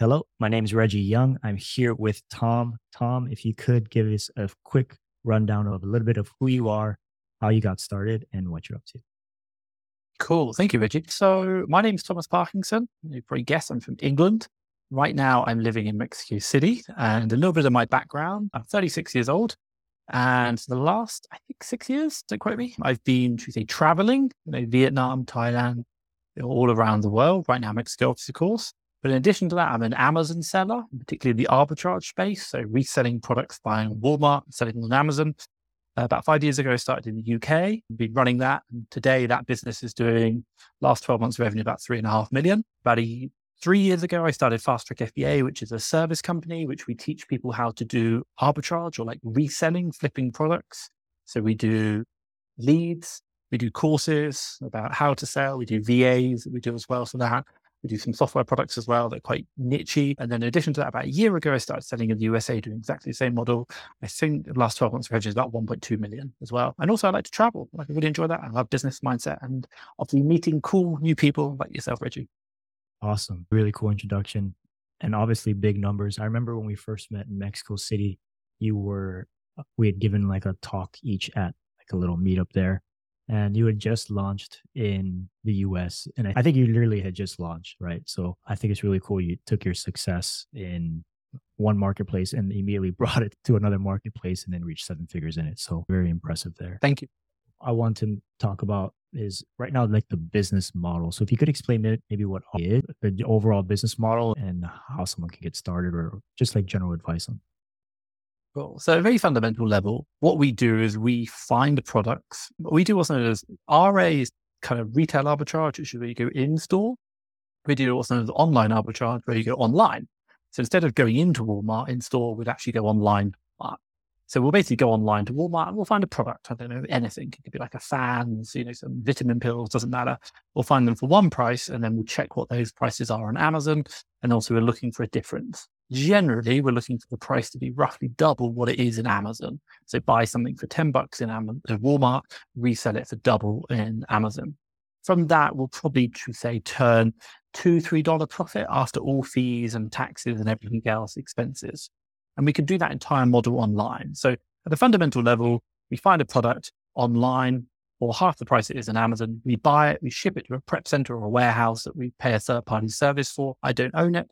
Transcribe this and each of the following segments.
Hello, my name is Reggie Young. I'm here with Tom. Tom, if you could give us a quick rundown of a little bit of who you are, how you got started, and what you're up to. Cool. Thank you, Reggie. So, my name is Thomas Parkinson. You probably guess I'm from England. Right now, I'm living in Mexico City. And a little bit of my background I'm 36 years old. And the last, I think, six years, don't quote me, I've been, should say, traveling, you know, Vietnam, Thailand, all around the world. Right now, Mexico, of course. But in addition to that, I'm an Amazon seller, particularly in the arbitrage space. So reselling products buying Walmart, selling on Amazon. Uh, about five years ago, I started in the UK, been running that. And today that business is doing last 12 months revenue about three and a half million. About a, three years ago, I started Fast Track FBA, which is a service company, which we teach people how to do arbitrage or like reselling, flipping products. So we do leads, we do courses about how to sell, we do VAs, we do as well. So that we do some software products as well that are quite nichey. And then in addition to that, about a year ago, I started selling in the USA doing exactly the same model. I think the last 12 months revenue is about 1.2 million as well. And also I like to travel. Like I really enjoy that. I love business mindset and obviously meeting cool new people like yourself, Reggie. Awesome. Really cool introduction. And obviously big numbers. I remember when we first met in Mexico City, you were, we had given like a talk each at like a little meetup there and you had just launched in the US. And I think you literally had just launched, right? So I think it's really cool. You took your success in one marketplace and immediately brought it to another marketplace and then reached seven figures in it. So very impressive there. Thank you. I want to talk about is right now like the business model. So if you could explain it, maybe what is the overall business model and how someone can get started or just like general advice on Cool. So, at a very fundamental level, what we do is we find products. We do what's known as RA is kind of retail arbitrage, which is where you go in store. We do what's known as online arbitrage, where you go online. So instead of going into Walmart in store, we'd actually go online. Ah, so we'll basically go online to Walmart and we'll find a product. I don't know, anything. It could be like a fan, you know, some vitamin pills, doesn't matter. We'll find them for one price and then we'll check what those prices are on Amazon. And also we're looking for a difference generally we're looking for the price to be roughly double what it is in Amazon. So buy something for 10 bucks in Amazon, uh, Walmart, resell it for double in Amazon. From that, we'll probably say turn two, three dollar profit after all fees and taxes and everything else expenses. And we can do that entire model online. So at the fundamental level, we find a product online or half the price it is in Amazon. We buy it, we ship it to a prep center or a warehouse that we pay a third party service for. I don't own it.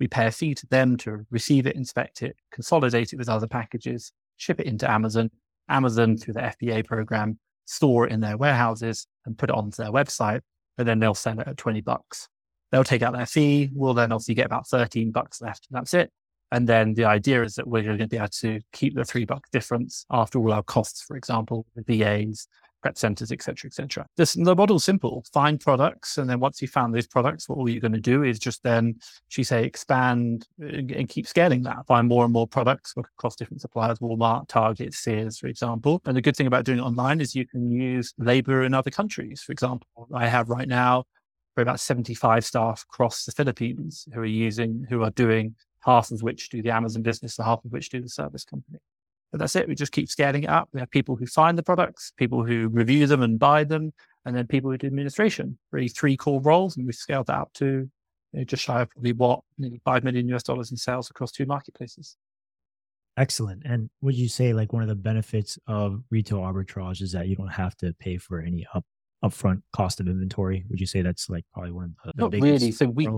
We pay a fee to them to receive it, inspect it, consolidate it with other packages, ship it into Amazon. Amazon, through the FBA program, store it in their warehouses and put it onto their website. And then they'll sell it at 20 bucks. They'll take out their fee. We'll then obviously get about 13 bucks left. And that's it. And then the idea is that we're going to be able to keep the three buck difference after all our costs, for example, the VAs, prep centers, et cetera, et cetera. This, the model's simple. Find products. And then once you found those products, what all you're going to do is just then, she say, expand uh, and keep scaling that. Find more and more products across different suppliers, Walmart, Target, Sears, for example. And the good thing about doing it online is you can use labor in other countries. For example, I have right now about 75 staff across the Philippines who are using, who are doing half of which do the Amazon business, the half of which do the service company. But that's it. We just keep scaling it up. We have people who find the products, people who review them and buy them, and then people who do administration. Really, three core roles, and we've scaled that up to you know, just shy of probably what nearly five million US dollars in sales across two marketplaces. Excellent. And would you say like one of the benefits of retail arbitrage is that you don't have to pay for any up upfront cost of inventory? Would you say that's like probably one of the, the Not really. So we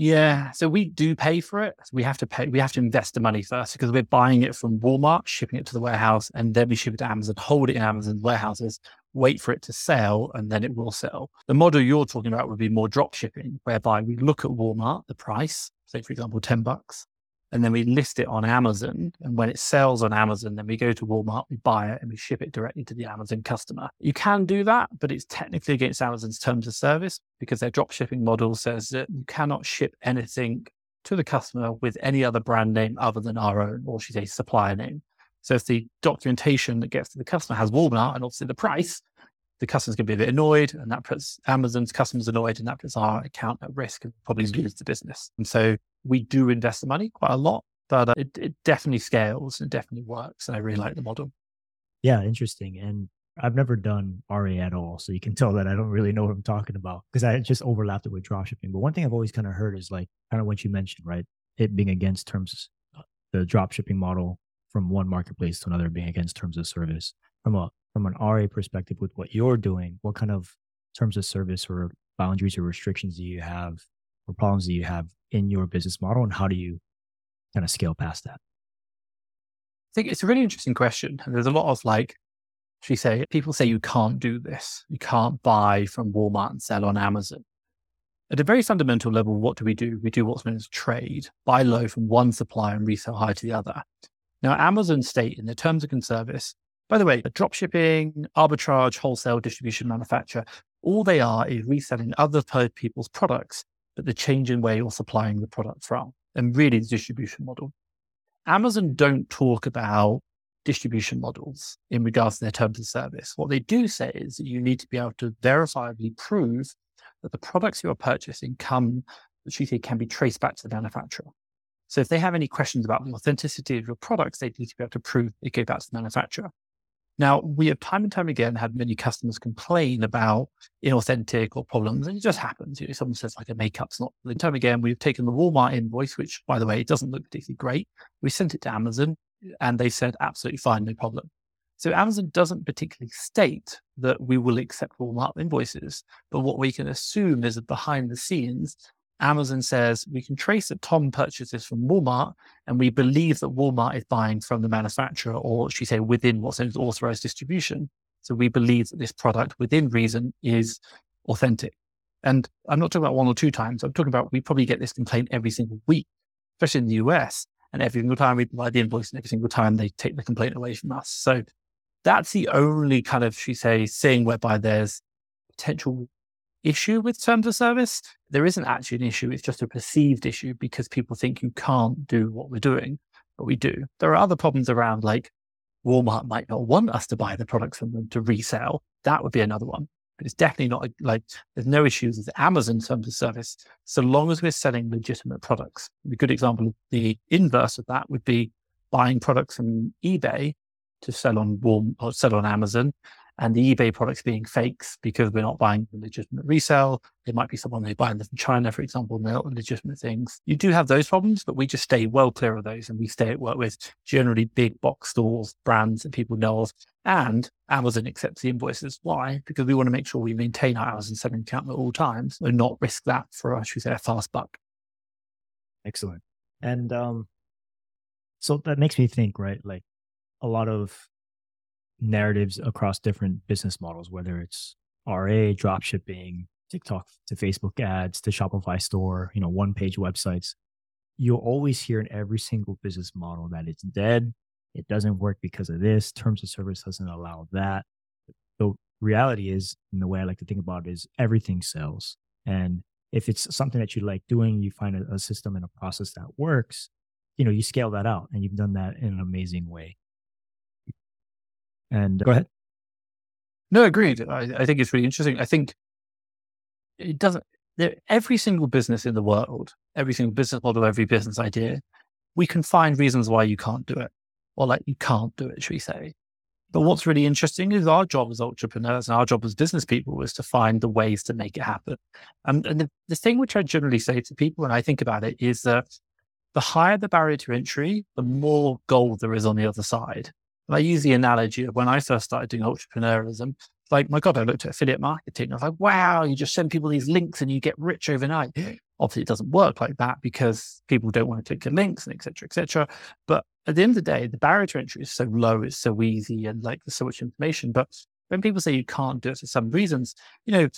yeah, so we do pay for it. We have to pay. We have to invest the money first because we're buying it from Walmart, shipping it to the warehouse, and then we ship it to Amazon, hold it in Amazon warehouses, wait for it to sell, and then it will sell. The model you're talking about would be more drop shipping, whereby we look at Walmart, the price, say for example, ten bucks, and then we list it on Amazon. And when it sells on Amazon, then we go to Walmart, we buy it, and we ship it directly to the Amazon customer. You can do that, but it's technically against Amazon's terms of service because their drop shipping model says that you cannot ship anything to the customer with any other brand name other than our own, or she's a supplier name. So if the documentation that gets to the customer has Walmart and obviously the price, the customer's going to be a bit annoyed, and that puts Amazon's customers annoyed, and that puts our account at risk and probably lose the business. And so we do invest the money quite a lot, but uh, it, it definitely scales and definitely works. And I really like the model. Yeah, interesting. And I've never done RA at all. So you can tell that I don't really know what I'm talking about because I just overlapped it with dropshipping. But one thing I've always kind of heard is like kind of what you mentioned, right? it being against terms, uh, the drop shipping model from one marketplace to another being against terms of service. From a from an RA perspective, with what you're doing, what kind of terms of service or boundaries or restrictions do you have, or problems that you have in your business model, and how do you kind of scale past that? I think it's a really interesting question. There's a lot of like, she say, people say you can't do this. You can't buy from Walmart and sell on Amazon. At a very fundamental level, what do we do? We do what's known as trade, buy low from one supplier and resell high to the other. Now, Amazon state in their terms of service, by the way, drop shipping, arbitrage, wholesale, distribution, manufacture, all they are is reselling other people's products, but the change in where you're supplying the product from and really the distribution model. Amazon don't talk about distribution models in regards to their terms of service. What they do say is that you need to be able to verifiably prove that the products you are purchasing come, which you say can be traced back to the manufacturer. So if they have any questions about the authenticity of your products, they need to be able to prove it goes back to the manufacturer. Now, we have time and time again had many customers complain about inauthentic or problems, and it just happens. You know, someone says like a makeup's not. The time again, we've taken the Walmart invoice, which by the way, it doesn't look particularly great. We sent it to Amazon, and they said absolutely fine, no problem. So Amazon doesn't particularly state that we will accept Walmart invoices, but what we can assume is that behind the scenes, Amazon says we can trace that Tom purchases from Walmart and we believe that Walmart is buying from the manufacturer or should we say within what's known as authorized distribution. So we believe that this product within reason is authentic. And I'm not talking about one or two times. I'm talking about we probably get this complaint every single week, especially in the US. And every single time we provide the invoice and every single time they take the complaint away from us. So that's the only kind of, she say, thing whereby there's potential issue with terms of service. There isn't actually an issue. It's just a perceived issue because people think you can't do what we're doing, but we do. There are other problems around like Walmart might not want us to buy the products from them to resell. That would be another one. But it's definitely not like there's no issues with Amazon terms of service so long as we're selling legitimate products. A good example, of the inverse of that would be buying products from eBay to sell on Walmart or sell on Amazon and the eBay products being fakes because we're not buying legitimate resale. It might be someone who's buying them from China, for example, and they're not legitimate things. You do have those problems, but we just stay well clear of those and we stay at work with generally big box stores, brands that people know of. And Amazon accepts the invoices. Why? Because we want to make sure we maintain our Amazon selling account at all times and not risk that for, I should say, a fast buck. Excellent. And um, so that makes me think, right? Like a lot of narratives across different business models, whether it's RA, drop shipping, TikTok to Facebook ads to Shopify store, you know, one page websites. You'll always hear in every single business model that it's dead. It doesn't work because of this. Terms of service doesn't allow that. The reality is, and the way I like to think about it is everything sells. And if it's something that you like doing, you find a, a system and a process that works, you know, you scale that out and you've done that in an amazing way. And go ahead. No, agreed. I, I think it's really interesting. I think it doesn't, there, every single business in the world, every single business model, every business idea, we can find reasons why you can't do it or like you can't do it, should we say. But what's really interesting is our job as entrepreneurs and our job as business people is to find the ways to make it happen. and the, the thing which I generally say to people when I think about it is that the higher the barrier to entry, the more gold there is on the other side. And I use the analogy of when I first started doing entrepreneurialism. Like, my God, I looked at affiliate marketing. I was like, wow, you just send people these links and you get rich overnight. Obviously, it doesn't work like that because people don't want to click the links and et cetera, et cetera. But at the end of the day, the barrier to entry is so low, it's so easy, and like there's so much information. But when people say you can't do it for some reasons, you know,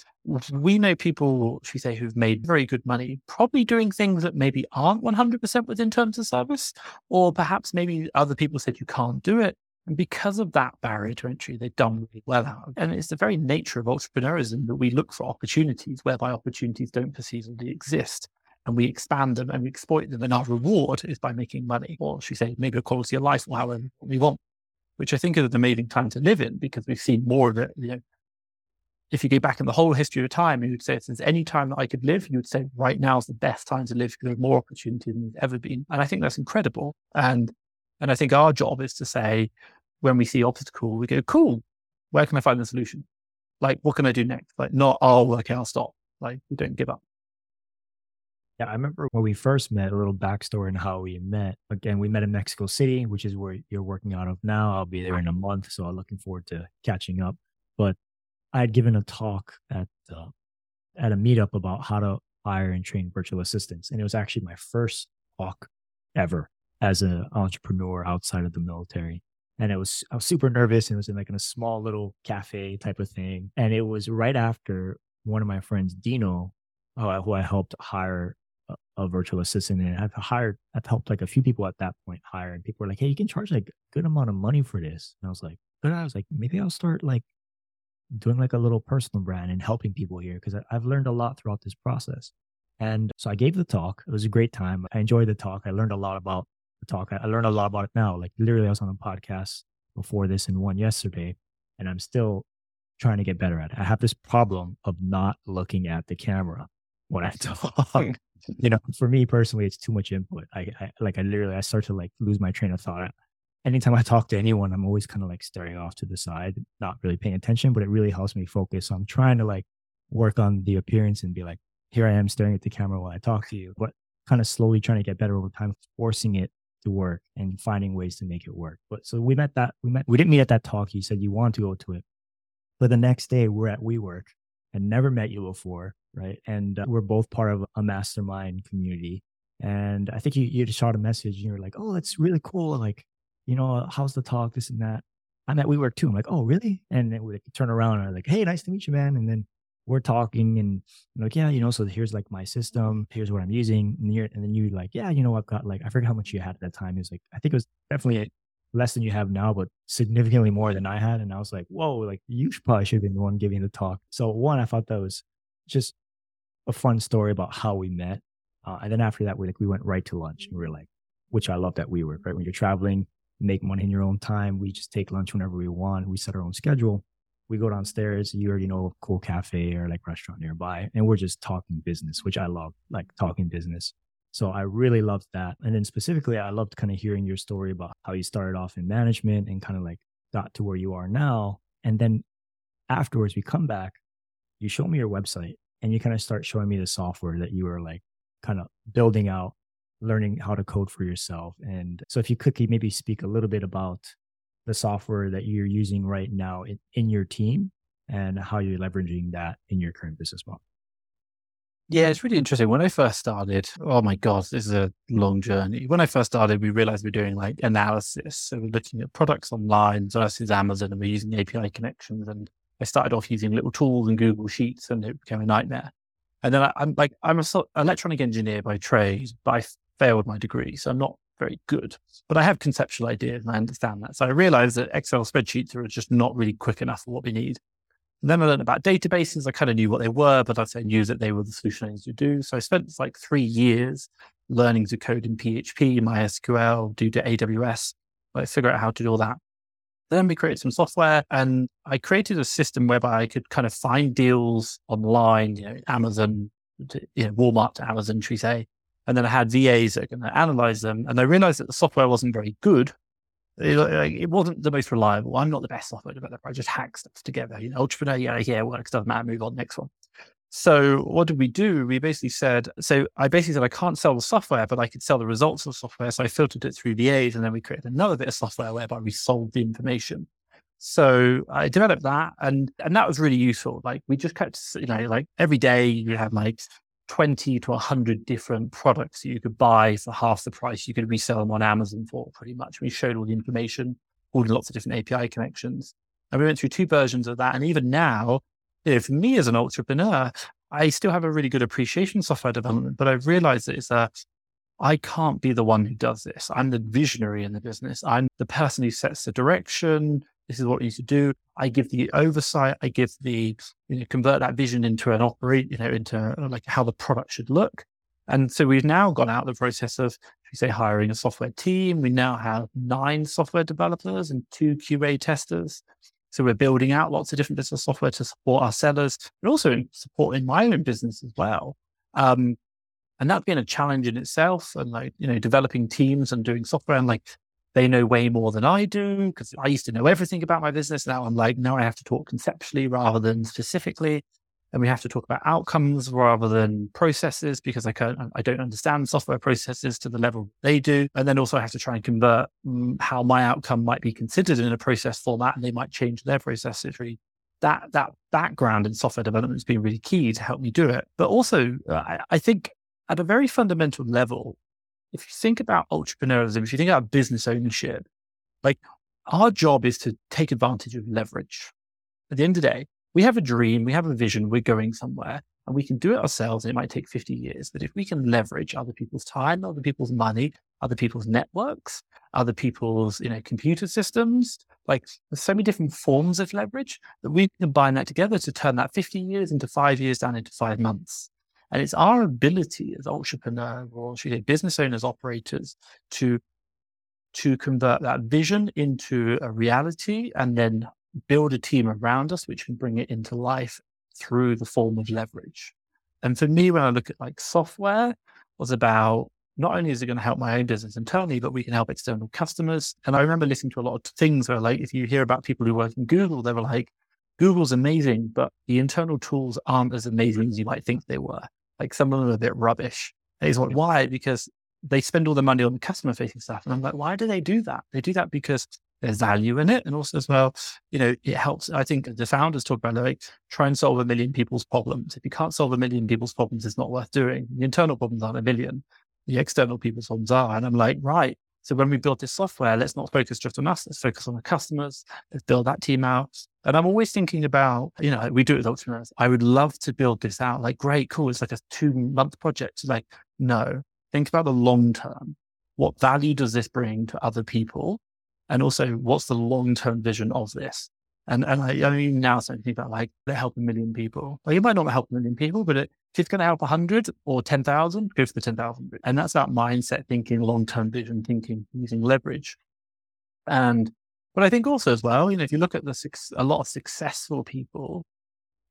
we know people, should we say, who've made very good money, probably doing things that maybe aren't 100% within terms of service, or perhaps maybe other people said you can't do it. And because of that barrier to entry, they've done really well out. And it's the very nature of entrepreneurism that we look for opportunities whereby opportunities don't perceivably exist. And we expand them and we exploit them. And our reward is by making money, or should we say, maybe a quality of life, or however we want, which I think is an amazing time to live in because we've seen more of it. You know, if you go back in the whole history of time, you would say there's any time that I could live, you would say right now is the best time to live because there's more opportunities than there's ever been. And I think that's incredible. And and I think our job is to say, when we see obstacle, we go, cool, where can I find the solution? Like, what can I do next? Like, not, oh, okay, I'll stop. Like, we don't give up. Yeah, I remember when we first met, a little backstory on how we met. Again, we met in Mexico City, which is where you're working out of now. I'll be there in a month, so I'm looking forward to catching up. But I had given a talk at uh, at a meetup about how to hire and train virtual assistants, and it was actually my first talk ever as an entrepreneur outside of the military. And it was I was super nervous, and it was in like in a small little cafe type of thing. And it was right after one of my friends, Dino, uh, who I helped hire a virtual assistant and I've hired, I've helped like a few people at that point hire and people were like, Hey, you can charge like a good amount of money for this. And I was like, but I was like, maybe I'll start like doing like a little personal brand and helping people here because I've learned a lot throughout this process. And so I gave the talk. It was a great time. I enjoyed the talk. I learned a lot about talk. I learned a lot about it now. Like literally, I was on a podcast before this and one yesterday, and I'm still trying to get better at it. I have this problem of not looking at the camera when I talk you know, for me personally, it's too much input. I, I like, I literally, I start to like lose my train of thought. Anytime I talk to anyone, I'm always kind of like staring off to the side, not really paying attention, but it really helps me focus. So I'm trying to like work on the appearance and be like, here I am staring at the camera while I talk to you, but kind of slowly trying to get better over time, forcing it to work and finding ways to make it work. But so we met that, we met, we didn't meet at that talk. You said you want to go to it. But the next day we're at WeWork and never met you before right? And uh, we're both part of a mastermind community. And I think you, you just shot a message and you were like, oh, that's really cool. Like, you know, how's the talk, this and that. I'm at WeWork too. I'm like, oh, really? And then we turn around and I'm like, hey, nice to meet you, man. And then we're talking and I'm like, yeah, you know, so here's like my system. Here's what I'm using. And, you're, and then you like, yeah, you know, I've got like, I forget how much you had at that time. It was like, I think it was definitely less than you have now, but significantly more than I had. And I was like, whoa, like you probably should have been the one giving the talk. So one, I thought that was just a fun story about how we met. Uh, and then after that, we like we went right to lunch. And we were like, which I love that we were right when you're traveling, make money in your own time. We just take lunch whenever we want. We set our own schedule. We go downstairs. You already know a cool cafe or like restaurant nearby, and we're just talking business, which I love, like talking business. So I really loved that. And then specifically, I loved kind of hearing your story about how you started off in management and kind of like got to where you are now. And then afterwards, we come back, you show me your website and you kind of start showing me the software that you were like kind of building out learning how to code for yourself and so if you could maybe speak a little bit about the software that you're using right now in, in your team and how you're leveraging that in your current business model yeah, it's really interesting. When I first started, oh my God, this is a long journey. When I first started, we realized we are doing like analysis. So we're looking at products online versus Amazon and we're using API connections. And I started off using little tools and Google Sheets, and it became a nightmare. And then I, am like, I'm an electronic engineer by trade, but I failed my degree, so I'm not very good. But I have conceptual ideas, and I understand that. So I realized that Excel spreadsheets are just not really quick enough for what we need. And then I learned about databases. I kind of knew what they were, but I knew that they were the solution I needed to do. So I spent like three years learning to code in PHP, MySQL, do to AWS, like figure out how to do all that. Then we created some software and I created a system whereby I could kind of find deals online, you know, Amazon, to, you know, Walmart to Amazon, should we say. And then I had VAs that to analyze them. And I realized that the software wasn't very good. It, it, wasn't the most reliable. I'm not the best software developer. I just hack stuff together. You know, entrepreneur, yeah, yeah, works, doesn't matter, move on, next one. So what did we do? We basically said, so I basically said I can't sell the software, but I could sell the results of the software. So I filtered it through VAs and then we created another bit of software whereby we sold the information. So I developed that and and that was really useful. Like we just kept, you know, like every day you have like 20 to 100 different products that you could buy for half the price you could resell them on Amazon for pretty much. We showed all the information, all the lots of different API connections. And we went through two versions of that. And even now, you know, for me as an entrepreneur, I still have a really good appreciation software development, but I've realized that it's a, I can't be the one who does this. I'm the visionary in the business. I'm the person who sets the direction. This is what we to do. I give the oversight. I give the, you know, convert that vision into an operate, you know, into uh, like how the product should look. And so we've now gone out the process of, we say, hiring a software team. We now have nine software developers and two QA testers. So we're building out lots of different bits of software to support our sellers, but also in supporting my own business as well. Um, and that's been a challenge in itself. And like, you know, developing teams and doing software and like they know way more than I do because I used to know everything about my business. Now I'm like, now I have to talk conceptually rather than specifically. and we have to talk about outcomes rather than processes because I can't, I don't understand software processes to the level they do. And then also I have to try and convert mm, how my outcome might be considered in a process format and they might change their processes. Really, that, that background in software development has been really key to help me do it. But also, uh, I, I think at a very fundamental level, if you think about entrepreneurialism, if you think about business ownership, like our job is to take advantage of leverage. At the end of the day, we have a dream, we have a vision, we're going somewhere and we can do it ourselves. And it might take 50 years, but if we can leverage other people's time, other people's money, other people's networks, other people's, you know, computer systems, like there's so many different forms of leverage that we can combine that together to turn that 50 years into five years down into five months. And it's our ability as entrepreneurs or should say business owners, operators to to convert that vision into a reality and then build a team around us which can bring it into life through the form of leverage. And for me, when I look at like software, was about not only is it going to help my own business internally, but we can help external customers. And I remember listening to a lot of things where, like, if you hear about people who work in Google, they were like, Google's amazing, but the internal tools aren't as amazing as you might think they were. Like some of them are a bit rubbish. And he's like, why? Because they spend all the money on customer facing stuff. And I'm like, why do they do that? They do that because there's value in it. And also as well, you know, it helps. I think the founders talk about like try and solve a million people's problems. If you can't solve a million people's problems, it's not worth doing. The internal problems aren't a million. The external people's problems are. And I'm like, right. So when we build this software, let's not focus just on us. Let's focus on the customers. Let's build that team out. And I'm always thinking about, you know, we do it with entrepreneurs. I would love to build this out. Like, great, cool. It's like a two month project. Like, no, think about the long term. What value does this bring to other people? And also, what's the long term vision of this? And and I, I mean, now something about like they help a million people. Well, you might not help a million people, but it, if it's going to help a hundred or ten thousand, go for the ten thousand. And that's that mindset thinking, long term vision thinking, using leverage. And but I think also as well, you know, if you look at the a lot of successful people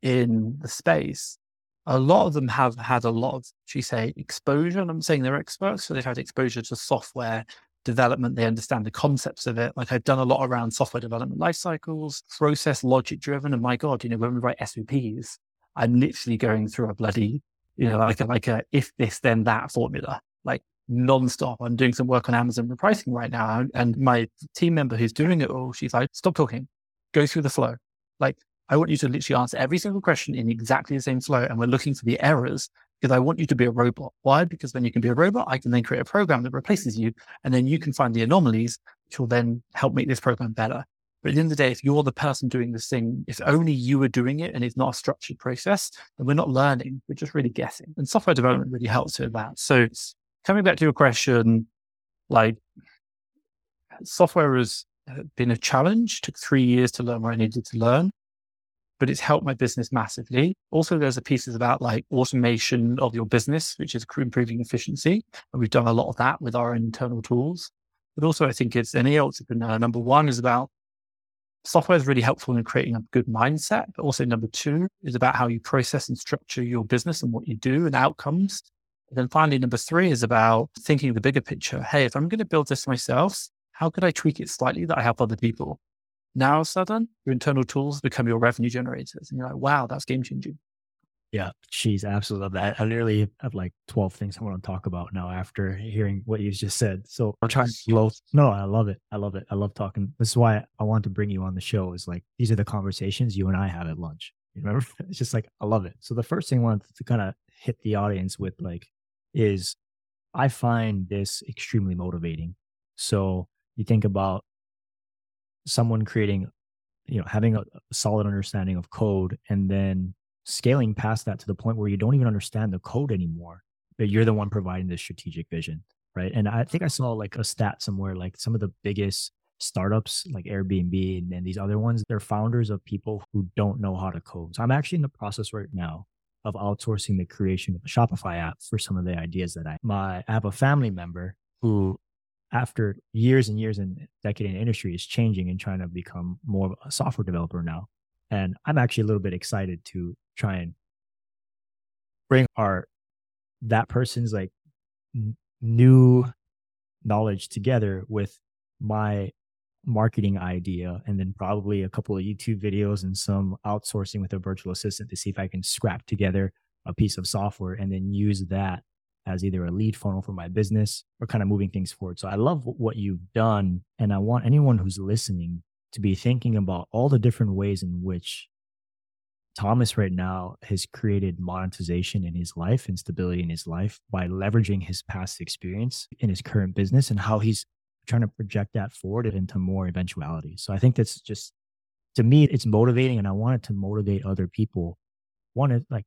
in the space, a lot of them have had a lot of, should say, exposure. And I'm saying they're experts, so they've had exposure to software development. They understand the concepts of it. Like I've done a lot around software development life cycles, process logic driven. And my God, you know, when we write SOPs, I'm literally going through a bloody, you know, like a, like a if this then that formula, like nonstop. I'm doing some work on Amazon repricing right now. And my team member who's doing it all, she's like, stop talking, go through the flow. Like I want you to literally answer every single question in exactly the same flow. And we're looking for the errors because I want you to be a robot. Why? Because when you can be a robot, I can then create a program that replaces you. And then you can find the anomalies, which will then help make this program better. But at the end of the day, if you're the person doing this thing, if only you are doing it and it's not a structured process, then we're not learning. We're just really guessing. And software development really helps with that. So coming back to your question, like software has uh, been a challenge, took three years to learn what I needed to learn but it's helped my business massively. Also, there's a pieces about like automation of your business, which is improving efficiency. And we've done a lot of that with our internal tools. But also, I think it's any entrepreneur. Number one is about software is really helpful in creating a good mindset. But also, number two is about how you process and structure your business and what you do and outcomes. And then finally, number three is about thinking the bigger picture. Hey, if I'm going to build this myself, how could I tweak it slightly that I help other people? Now, all of a sudden, your internal tools become your revenue generators. And you're like, wow, that's game changing. Yeah, she's absolutely that. I literally have like 12 things I want to talk about now after hearing what you just said. So I'm trying to slow. No, I love it. I love it. I love talking. This is why I want to bring you on the show is like, these are the conversations you and I have at lunch. You remember? It's just like, I love it. So the first thing I wanted to kind of hit the audience with like is I find this extremely motivating. So you think about someone creating, you know, having a solid understanding of code and then scaling past that to the point where you don't even understand the code anymore, but you're the one providing the strategic vision. Right. And I think I saw like a stat somewhere, like some of the biggest startups like Airbnb and, and these other ones, they're founders of people who don't know how to code. So I'm actually in the process right now of outsourcing the creation of a Shopify app for some of the ideas that I my I have a family member who after years and years and decade in industry is changing and trying to become more of a software developer now. And I'm actually a little bit excited to try and bring our that person's like n- new knowledge together with my marketing idea and then probably a couple of YouTube videos and some outsourcing with a virtual assistant to see if I can scrap together a piece of software and then use that as either a lead funnel for my business or kind of moving things forward. So I love what you've done. And I want anyone who's listening to be thinking about all the different ways in which Thomas right now has created monetization in his life and stability in his life by leveraging his past experience in his current business and how he's trying to project that forward into more eventuality. So I think that's just to me, it's motivating and I wanted to motivate other people. Wanted like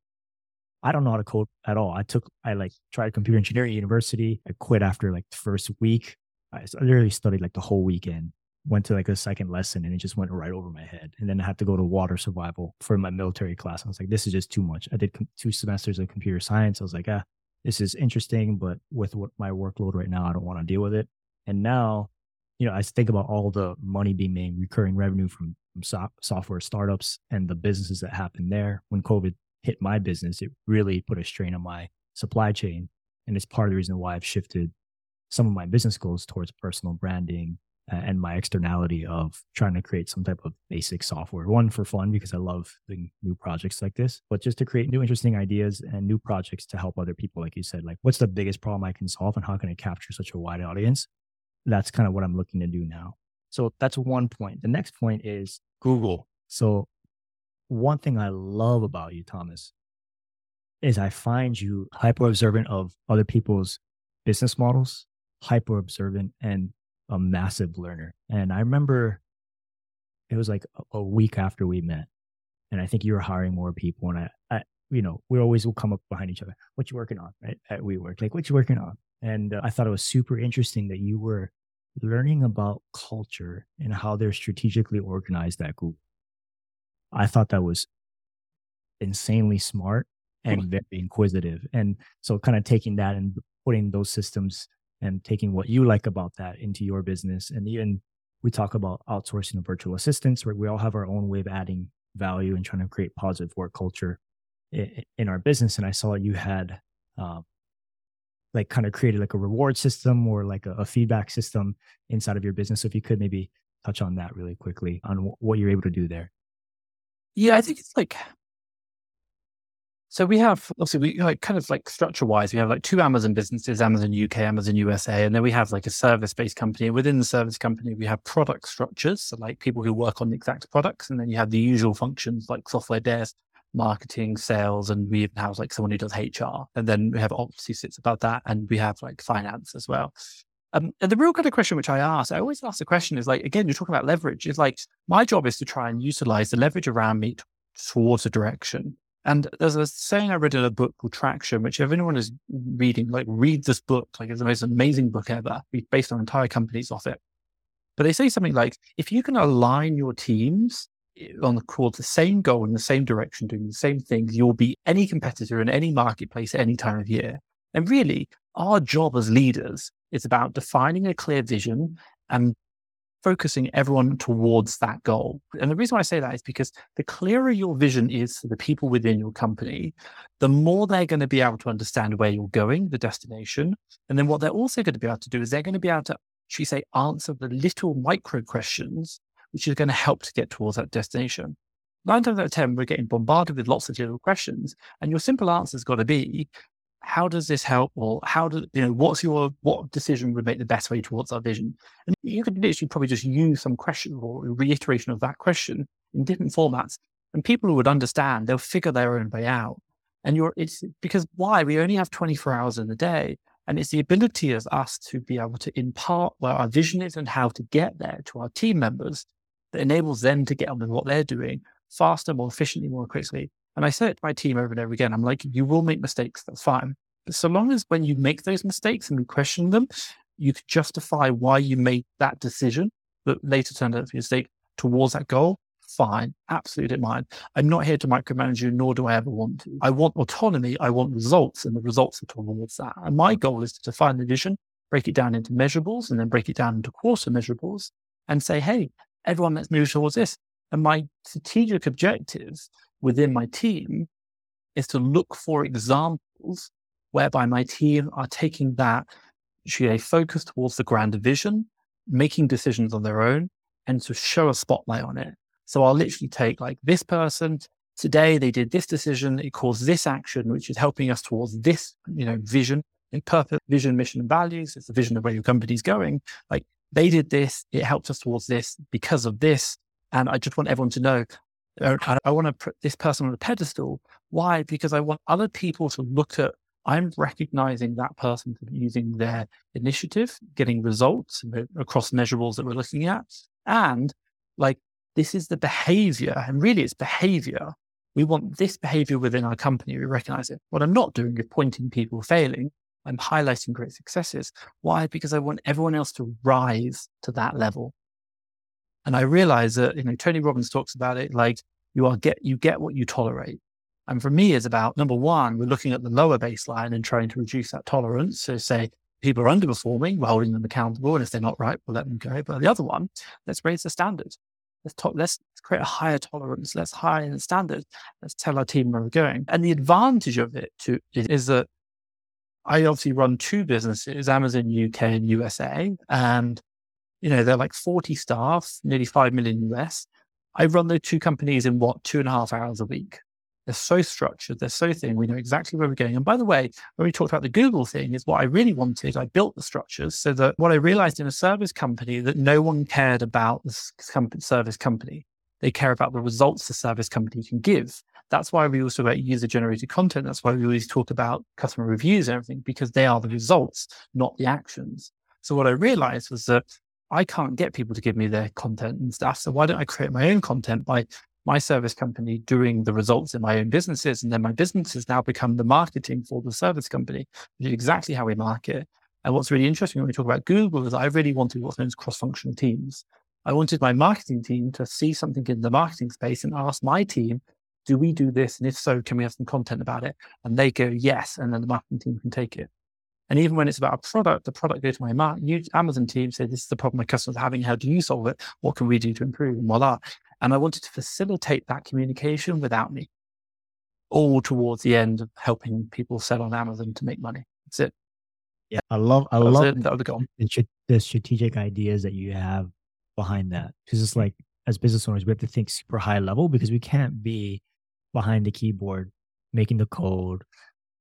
I don't know how to code at all. I took, I like tried computer engineering at university. I quit after like the first week. I literally studied like the whole weekend, went to like a second lesson and it just went right over my head. And then I had to go to water survival for my military class. I was like, this is just too much. I did com- two semesters of computer science. I was like, ah, this is interesting, but with what my workload right now, I don't want to deal with it. And now, you know, I think about all the money being made, recurring revenue from, so- software startups and the businesses that happened there when COVID hit my business, it really put a strain on my supply chain. And it's part of the reason why I've shifted some of my business goals towards personal branding and my externality of trying to create some type of basic software. One for fun because I love doing new projects like this, but just to create new interesting ideas and new projects to help other people. Like you said, like what's the biggest problem I can solve and how can I capture such a wide audience? That's kind of what I'm looking to do now. So that's one point. The next point is Google. So one thing I love about you, Thomas, is I find you hyper observant of other people's business models, hyper observant, and a massive learner. And I remember it was like a week after we met, and I think you were hiring more people. And I, I you know, we always will come up behind each other. What you working on? Right? At WeWork, like what you working on? And uh, I thought it was super interesting that you were learning about culture and how they're strategically organized at Google. I thought that was insanely smart and very inquisitive. And so kind of taking that and putting those systems and taking what you like about that into your business. And even we talk about outsourcing of virtual assistants, where we all have our own way of adding value and trying to create positive work culture in our business. And I saw you had um, like kind of created like a reward system or like a, a, feedback system inside of your business. So if you could maybe touch on that really quickly on w- what you're able to do there. Yeah, I think it's like so we have obviously we like kind of like structure wise, we have like two Amazon businesses, Amazon UK, Amazon USA, and then we have like a service based company. Within the service company, we have product structures, so like people who work on the exact products, and then you have the usual functions like software desk, marketing, sales, and we even have like someone who does HR. And then we have who sits above that, and we have like finance as well. Um, and the real kind of question which I ask, I always ask the question is like, again, you're talking about leverage. Is like, my job is to try and utilize the leverage around me towards a direction. And there's a saying I read in a book called Traction, which if anyone is reading, like read this book, like it's the most amazing book ever. We based our entire companies off it. But they say something like, if you can align your teams on the towards the same goal in the same direction, doing the same things, you'll be any competitor in any marketplace at any time of year. And really, our job as leaders is about defining a clear vision and focusing everyone towards that goal. And the reason why I say that is because the clearer your vision is for the people within your company, the more they're going to be able to understand where you're going, the destination. And then what they're also going to be able to do is they're going to be able to, we say, answer the little micro questions, which is going to help to get towards that destination. Nine times out of 10, we're getting bombarded with lots of little questions. And your simple answer has got to be, how does this help or how do you know what's your what decision would make the best way towards our vision and you could literally probably just use some question or reiteration of that question in different formats and people would understand they'll figure their own way out and you're it's because why we only have 24 hours in a day and it's the ability of us to be able to impart where our vision is and how to get there to our team members that enables them to get on with what they're doing faster more efficiently more quickly and I say it to my team over and over again. I'm like, you will make mistakes. That's fine. But so long as when you make those mistakes and we question them, you can justify why you made that decision that later turned out to be a mistake towards that goal, fine. Absolutely mine. I'm not here to micromanage you, nor do I ever want to. I want autonomy. I want results, and the results are towards that. And my goal is to define the vision, break it down into measurables, and then break it down into quarter measurables and say, hey, everyone, let's move towards this. And my strategic objectives within my team is to look for examples whereby my team are taking that, should focus towards the grander vision, making decisions on their own, and to show a spotlight on it. So I'll literally take like this person today, they did this decision. It caused this action, which is helping us towards this, you know, vision and purpose, vision, mission and values. It's the vision of where your company's going. Like they did this. It helped us towards this because of this. And I just want everyone to know uh, I want to put this person on a pedestal. Why? Because I want other people to look at, I'm recognizing that person using their initiative, getting results across measurables that we're looking at. And like, this is the behavior, and really it's behavior. We want this behavior within our company. We recognize it. What I'm not doing is pointing people failing. I'm highlighting great successes. Why? Because I want everyone else to rise to that level. And I realize that, you know, Tony Robbins talks about it like you are get, you get what you tolerate. And for me, it's about number one, we're looking at the lower baseline and trying to reduce that tolerance. So say people are underperforming, we're holding them accountable. And if they're not right, we'll let them go. But the other one, let's raise the standard. Let's talk, let's create a higher tolerance. Let's higher the standard. Let's tell our team where we're going. And the advantage of it to, is, is that I obviously run two businesses, Amazon UK and USA. And you know, they're like 40 staff, nearly 5 million US. I run those two companies in what, two and a half hours a week. They're so structured, they're so thin. We know exactly where we're going. And by the way, when we talked about the Google thing, is what I really wanted. I built the structures so that what I realized in a service company that no one cared about the service company. They care about the results the service company can give. That's why we also about user generated content. That's why we always talk about customer reviews and everything, because they are the results, not the actions. So what I realized was that I can't get people to give me their content and stuff. So why don't I create my own content by my service company doing the results in my own businesses? And then my businesses now become the marketing for the service company, which is exactly how we market. And what's really interesting when we talk about Google is I really wanted what's known as cross-functional teams. I wanted my marketing team to see something in the marketing space and ask my team, do we do this? And if so, can we have some content about it? And they go, yes. And then the marketing team can take it. And even when it's about a product, the product goes to my Mar- Amazon team, say, this is the problem my customers are having. How do you solve it? What can we do to improve? And voila. And I wanted to facilitate that communication without me, all towards the end of helping people sell on Amazon to make money. That's it. Yeah, I love, I that love it. That the, the strategic ideas that you have behind that. Because it's like, as business owners, we have to think super high level because we can't be behind the keyboard making the code,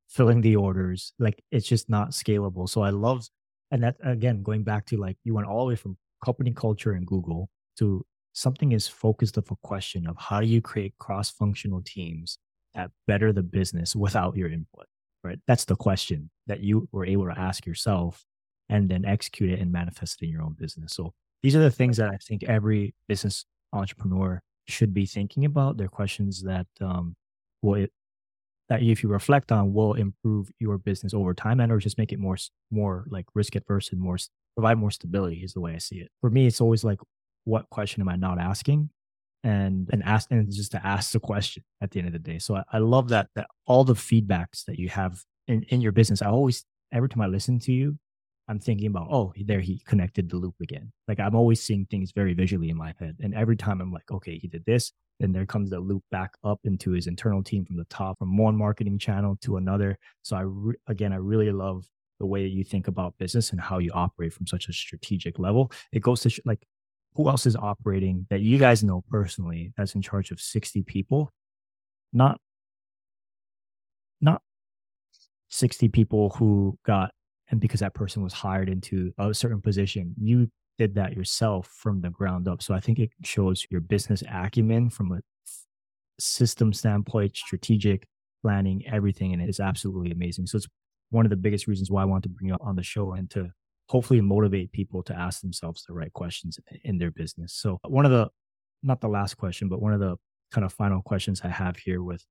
filling the orders. Like it's just not scalable. So I love, and that again, going back to like you went all the way from company culture and Google to something is focused of a question of how do you create cross-functional teams that better the business without your input, right? That's the question that you were able to ask yourself and then execute it and manifest it in your own business. So these are the things that I think every business entrepreneur should be thinking about. They're questions that um, will that if you reflect on will improve your business over time and or just make it more more like risk adverse and more provide more stability is the way I see it. For me, it's always like, what question am I not asking? And and ask and just to ask the question at the end of the day. So I, I love that that all the feedbacks that you have in, in your business, I always every time I listen to you, I'm thinking about, oh, there he connected the loop again. Like I'm always seeing things very visually in my head. And every time I'm like, okay, he did this. Then there comes the loop back up into his internal team from the top, from one marketing channel to another. So I, re- again, I really love the way that you think about business and how you operate from such a strategic level. It goes to sh- like, who else is operating that you guys know personally that's in charge of 60 people? Not, not 60 people who got and because that person was hired into a certain position you did that yourself from the ground up. So i think it shows your business acumen from a system standpoint strategic planning everything and it is absolutely amazing. So it's one of the biggest reasons why i want to bring you on the show and to hopefully motivate people to ask themselves the right questions in their business. So one of the not the last question but one of the kind of final questions i have here with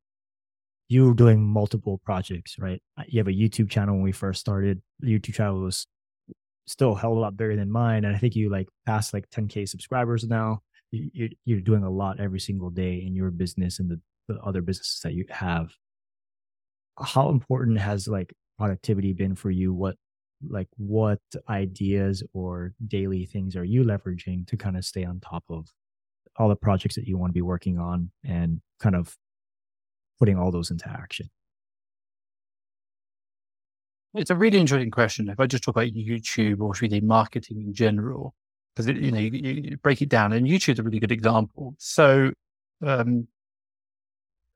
you were doing multiple projects, right? Uh, you have a YouTube channel when we first started. YouTube channel was still held a lot bigger than mine. And I think you like passed like 10K subscribers now. You, you're doing a lot every single day in your business and the, the other businesses that you have. How important has like productivity been for you? What like what ideas or daily things are you leveraging to kind of stay on top of all the projects that you want to be working on and kind of putting all those into action? It's a really interesting question. If I just talk about YouTube or should we marketing in general, because you know you, you, break it down, and YouTube's a really good example. So um,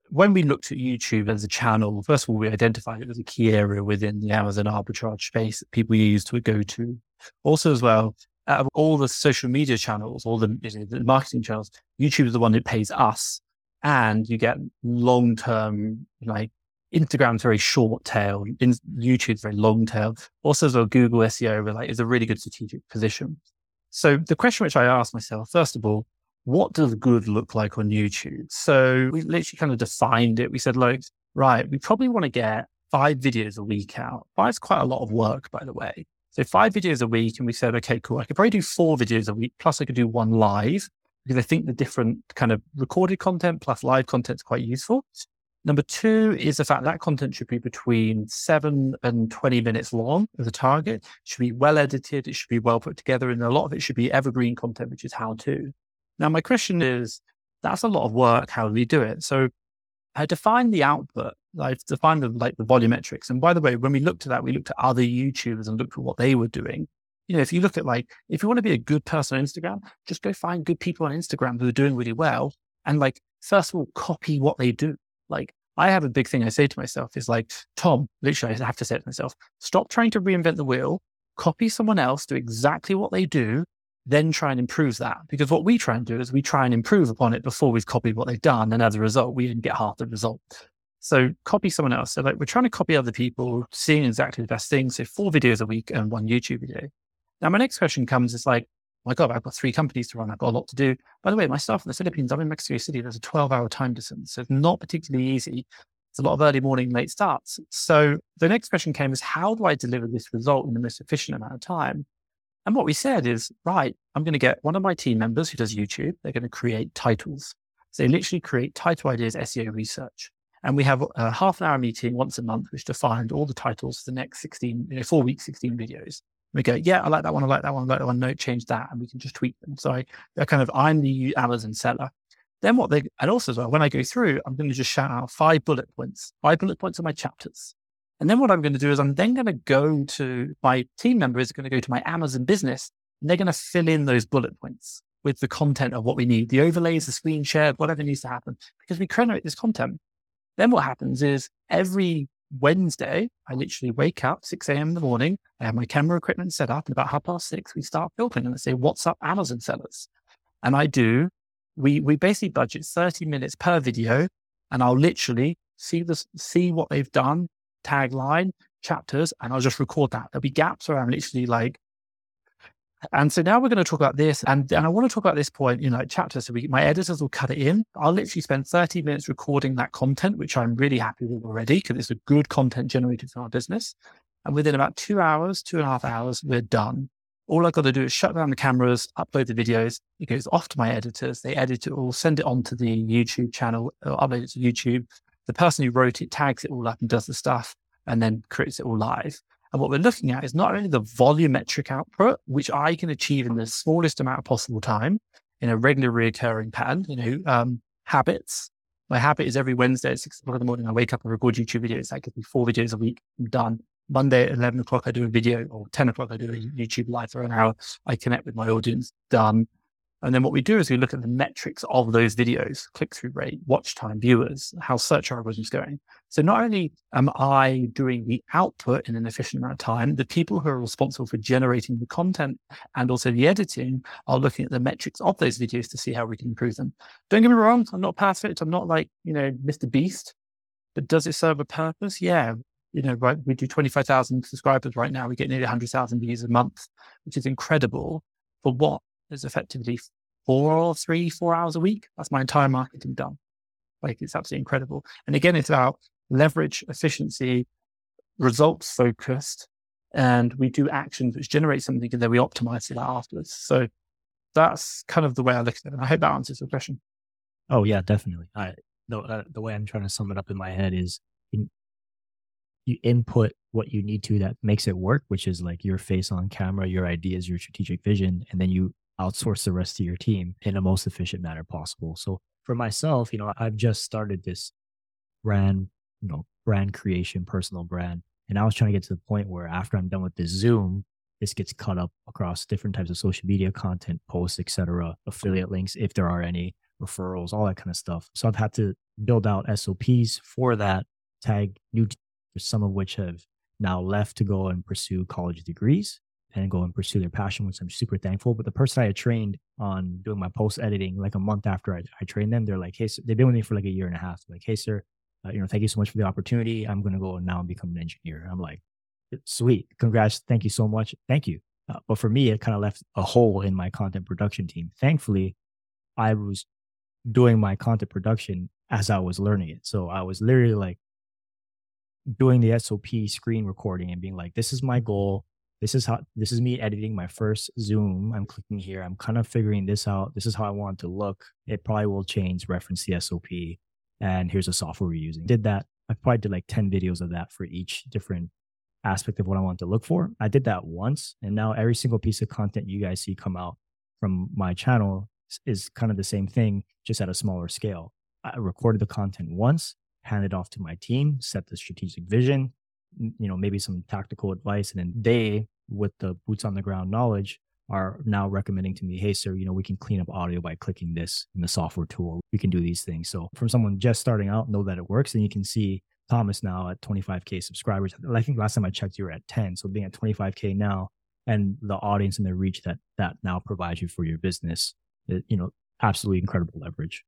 when we looked at YouTube as a channel, first of all, we identified it as a key area within the Amazon arbitrage space that people use to go to. Also, as well, out of all the social media channels, all the, you know, the marketing channels, YouTube is the one that pays us, and you get long term like Instagram's very short tail, in, YouTube's very long tail. Also, Google SEO like is a really good strategic position. So the question which I asked myself, first of all, what does good look like on YouTube? So we literally kind of defined it. We said, like, right, we probably want to get five videos a week out. Five's quite a lot of work, by the way. So five videos a week. And we said, okay, cool. I could probably do four videos a week, plus I could do one live because I think the different kind of recorded content plus live content is quite useful. Number two is the fact that content should be between seven and 20 minutes long as a target. It should be well edited. It should be well put together. And a lot of it should be evergreen content, which is how to. Now, my question is that's a lot of work. How do we do it? So I defined the output. I defined the, like the volumetrics. And by the way, when we looked at that, we looked at other YouTubers and looked at what they were doing. You know, if you look at like, if you want to be a good person on Instagram, just go find good people on Instagram who are doing really well. And like, first of all, copy what they do. Like, I have a big thing I say to myself is like, Tom, literally, I have to say it to myself, stop trying to reinvent the wheel, copy someone else, do exactly what they do, then try and improve that. Because what we try and do is we try and improve upon it before we've copied what they've done. And as a result, we didn't get half the result. So copy someone else. So like we're trying to copy other people, seeing exactly the best things. So four videos a week and one YouTube video. Now my next question comes is like, oh my God, I've got three companies to run. I've got a lot to do. By the way, my staff in the Philippines, I'm in Mexico City. There's a 12 hour time distance. So it's not particularly easy. It's a lot of early morning, late starts. So the next question came is how do I deliver this result in the most efficient amount of time? And what we said is, right, I'm going to get one of my team members who does YouTube. They're going to create titles. So they literally create title ideas, SEO research. And we have a half an hour meeting once a month, which defined all the titles for the next 16, you know, four weeks, 16 videos. We go, yeah, I like that one. I like that one. I like that one. No, change that. And we can just tweak them. So I, kind of, I'm the Amazon seller. Then what they, and also as well, when I go through, I'm going to just shout out five bullet points, five bullet points of my chapters. And then what I'm going to do is I'm then going to go to my team member is going to go to my Amazon business and they're going to fill in those bullet points with the content of what we need, the overlays, the screen share, whatever needs to happen, because we create this content. Then what happens is every Wednesday, I literally wake up 6 a.m. in the morning. I have my camera equipment set up and about half past six, we start filming and I say, what's up Amazon sellers? And I do, we, we basically budget 30 minutes per video and I'll literally see this, see what they've done, tagline, chapters, and I'll just record that. There'll be gaps where I'm literally like, and so now we're going to talk about this, and, and I want to talk about this point, you know, like chapters. So we, my editors will cut it in. I'll literally spend 30 minutes recording that content, which I'm really happy with already because it's a good content generated for our business. And within about two hours, two and a half hours, we're done. All I've got to do is shut down the cameras, upload the videos. It goes off to my editors. They edit it all, send it onto the YouTube channel, or upload it to YouTube the person who wrote it tags it all up and does the stuff and then creates it all live. And what we're looking at is not only the volumetric output, which I can achieve in the smallest amount of possible time in a regular recurring pattern, you know, um, habits. My habit is every Wednesday at six o'clock in the morning, I wake up and record YouTube videos. That gives me four videos a week. I'm done. Monday at 11 o'clock, I do a video or 10 o'clock, I do a YouTube live for an hour. I connect with my audience. Done. And then what we do is we look at the metrics of those videos, click through rate, watch time, viewers, how search algorithms going. So not only am I doing the output in an efficient amount of time, the people who are responsible for generating the content and also the editing are looking at the metrics of those videos to see how we can improve them. Don't get me wrong, I'm not perfect. I'm not like, you know, Mr. Beast, but does it serve a purpose? Yeah. You know, right. We do 25,000 subscribers right now. We get nearly 100,000 views a month, which is incredible. For what? is effectively four or three, four hours a week. That's my entire marketing done. Like it's absolutely incredible. And again, it's about leverage, efficiency, results focused, and we do actions which generate something and then we optimize it afterwards. So that's kind of the way I look at it. And I hope that answers your question. Oh yeah, definitely. I the uh, the way I'm trying to sum it up in my head is in, you input what you need to that makes it work, which is like your face on camera, your ideas, your strategic vision, and then you outsource the rest of your team in the most efficient manner possible. So for myself, you know, I've just started this brand, you know, brand creation, personal brand. And I was trying to get to the point where after I'm done with this Zoom, this gets cut up across different types of social media content, posts, etc., affiliate links, if there are any, referrals, all that kind of stuff. So I've had to build out SOPs for that, tag new some of which have now left to go and pursue college degrees and go and pursue their passion, which I'm super thankful. But the person I had trained on doing my post editing, like a month after I, I trained them, they're like, hey, sir, they've been with me for like a year and a half. Like, hey, sir, uh, you know, thank you so much for the opportunity. I'm going to go now and become an engineer. I'm like, sweet, congrats, thank you so much, thank you. Uh, but for me, it kind of left a hole in my content production team. Thankfully, I was doing my content production as I was learning it. So I was literally like doing the SOP screen recording and being like, this is my goal. This is how this is me editing my first Zoom. I'm clicking here. I'm kind of figuring this out. This is how I want to look. It probably will change, reference the SOP. And here's the software we're using. Did that. I probably did like 10 videos of that for each different aspect of what I want to look for. I did that once. And now every single piece of content you guys see come out from my channel is kind of the same thing, just at a smaller scale. I recorded the content once, handed off to my team, set the strategic vision, you know, maybe some tactical advice. And then they, with the boots on the ground knowledge, are now recommending to me, hey, sir, you know, we can clean up audio by clicking this in the software tool. We can do these things. So from someone just starting out, know that it works. And you can see Thomas now at 25K subscribers. I think last time I checked, you were at 10. So being at 25K now and the audience and the reach that that now provides you for your business, you know, absolutely incredible leverage.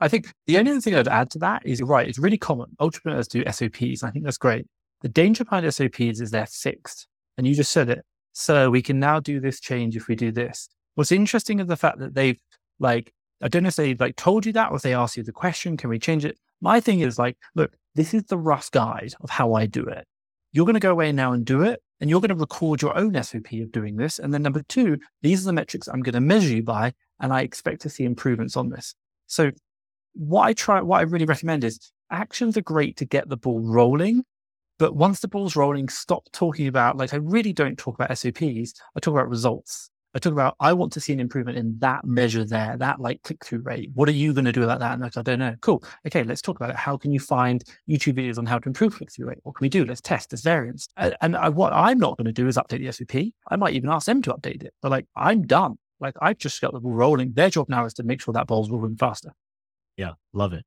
I think the only thing I'd add to that is you're right. It's really common. Entrepreneurs do SOPs. I think that's great. The danger behind SOPs is they're fixed. And you just said it. So we can now do this change if we do this. What's interesting is the fact that they've like, I don't know if they like told you that or if they asked you the question, can we change it? My thing is like, look, this is the rough guide of how I do it. You're going to go away now and do it. And you're going to record your own SOP of doing this. And then number two, these are the metrics I'm going to measure you by. And I expect to see improvements on this. So what I try, what I really recommend is actions are great to get the ball rolling. But once the ball's rolling, stop talking about, like, I really don't talk about SOPs. I talk about results. I talk about, I want to see an improvement in that measure there, that like click through rate. What are you going to do about that? And like, I don't know. Cool. Okay, let's talk about it. How can you find YouTube videos on how to improve click through rate? What can we do? Let's test this variance. And, I, what I'm not going to do is update the SOP. I might even ask them to update it. But like, I'm done. Like, I've just got the ball rolling. Their job now is to make sure that ball's rolling faster. Yeah, love it.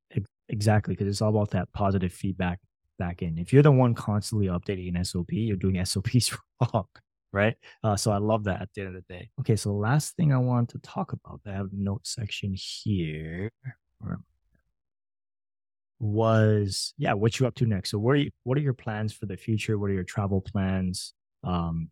Exactly. Because it's all about that positive feedback back in. If you're the one constantly updating an SOP, you're doing SOPs wrong right? Uh, so I love that at the end of the day. Okay, so the last thing I want to talk about, I have a note section here. Was yeah, what you up to next? So what are you, what are your plans for the future? What are your travel plans? Um,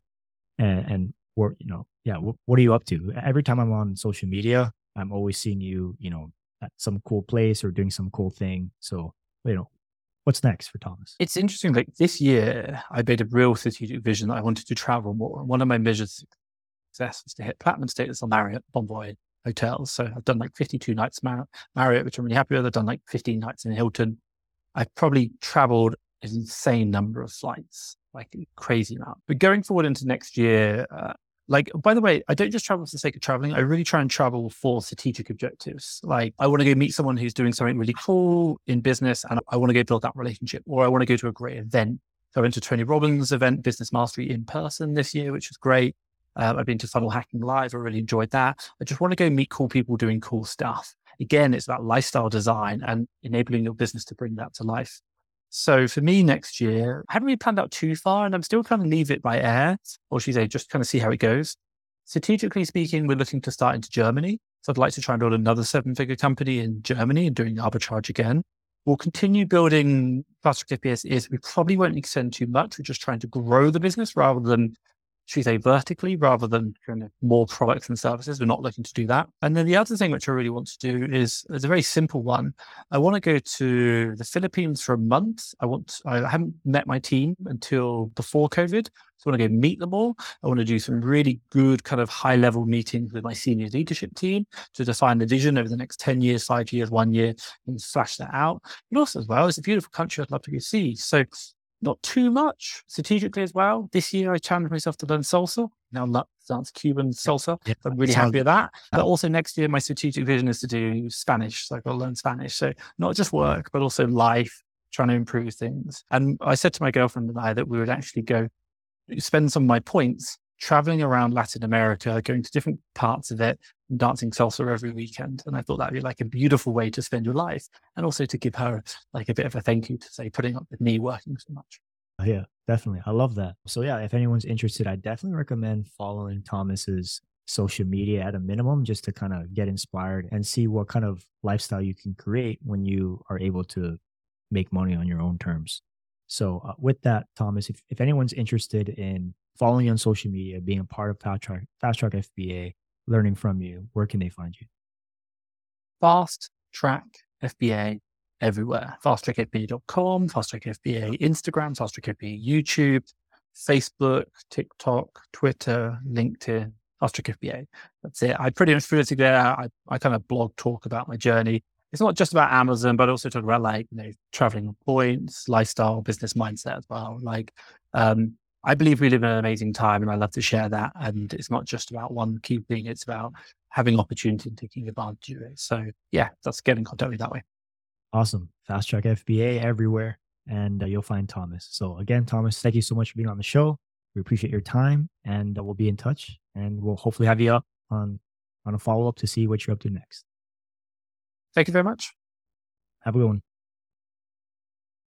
and and what you know, yeah, what, what are you up to? Every time I'm on social media, I'm always seeing you, you know, at some cool place or doing some cool thing. So you know, What's next for Thomas? It's interesting. Like this year, I made a real strategic vision that I wanted to travel more. One of my measures success is to hit platinum status on Marriott Bonvoy hotels. So I've done like 52 nights Mar- Marriott, which I'm really happy with. I've done like 15 nights in Hilton. I've probably traveled an insane number of flights, like crazy amount. But going forward into next year, uh, like, by the way, I don't just travel for the sake of traveling. I really try and travel for strategic objectives. Like, I want to go meet someone who's doing something really cool in business and I want to go build that relationship, or I want to go to a great event. So I went to Tony Robbins' event, Business Mastery in person this year, which was great. Um, I've been to Funnel Hacking Live. I really enjoyed that. I just want to go meet cool people doing cool stuff. Again, it's about lifestyle design and enabling your business to bring that to life. So for me next year, I haven't really planned out too far and I'm still kind of leave it by air, or should I just kind of see how it goes. Strategically speaking, we're looking to start into Germany. So I'd like to try and build another seven figure company in Germany and doing arbitrage again. We'll continue building Track FBA is we probably won't extend too much. We're just trying to grow the business rather than should we say vertically rather than kind of more products and services. We're not looking to do that. And then the other thing which I really want to do is is a very simple one. I want to go to the Philippines for a month. I want I haven't met my team until before COVID. So I want to go meet them all. I want to do some really good kind of high level meetings with my senior leadership team to define the vision over the next 10 years, five years, one year, and slash that out. But also as well, it's a beautiful country I'd love to go see. So not too much strategically as well. This year, I challenged myself to learn salsa. Now, dance Cuban salsa. Yeah, I'm really happy with that. But also next year, my strategic vision is to do Spanish. So I've got to learn Spanish. So not just work, but also life, trying to improve things. And I said to my girlfriend and I that we would actually go spend some of my points traveling around Latin America, going to different parts of it, dancing salsa every weekend. And I thought that'd be like a beautiful way to spend your life. And also to give her like a bit of a thank you to say, putting up with me working so much. Oh, yeah, definitely. I love that. So yeah, if anyone's interested, I definitely recommend following Thomas's social media at a minimum just to kind of get inspired and see what kind of lifestyle you can create when you are able to make money on your own terms. So uh, with that, Thomas, if, if anyone's interested in following you on social media, being a part of Fast Track, Fast Track FBA, learning from you, where can they find you? Fast Track FBA everywhere. FastTrackFBA.com, Fast Track FBA Instagram, Fast Track FBA YouTube, Facebook, TikTok, Twitter, LinkedIn, Fast Track FBA. That's it. I pretty much feel it there. I, I kind of blog talk about my journey. It's not just about Amazon, but also talk about like, you know, traveling points, lifestyle, business mindset as well. Like, um, I believe we live in an amazing time and I love to share that. And it's not just about one key thing, it's about having opportunity and taking advantage of it. So, yeah, that's getting contact with that way. Awesome. Fast Track FBA everywhere. And uh, you'll find Thomas. So, again, Thomas, thank you so much for being on the show. We appreciate your time and uh, we'll be in touch and we'll hopefully have you up on, on a follow up to see what you're up to next. Thank you very much. Have a good one.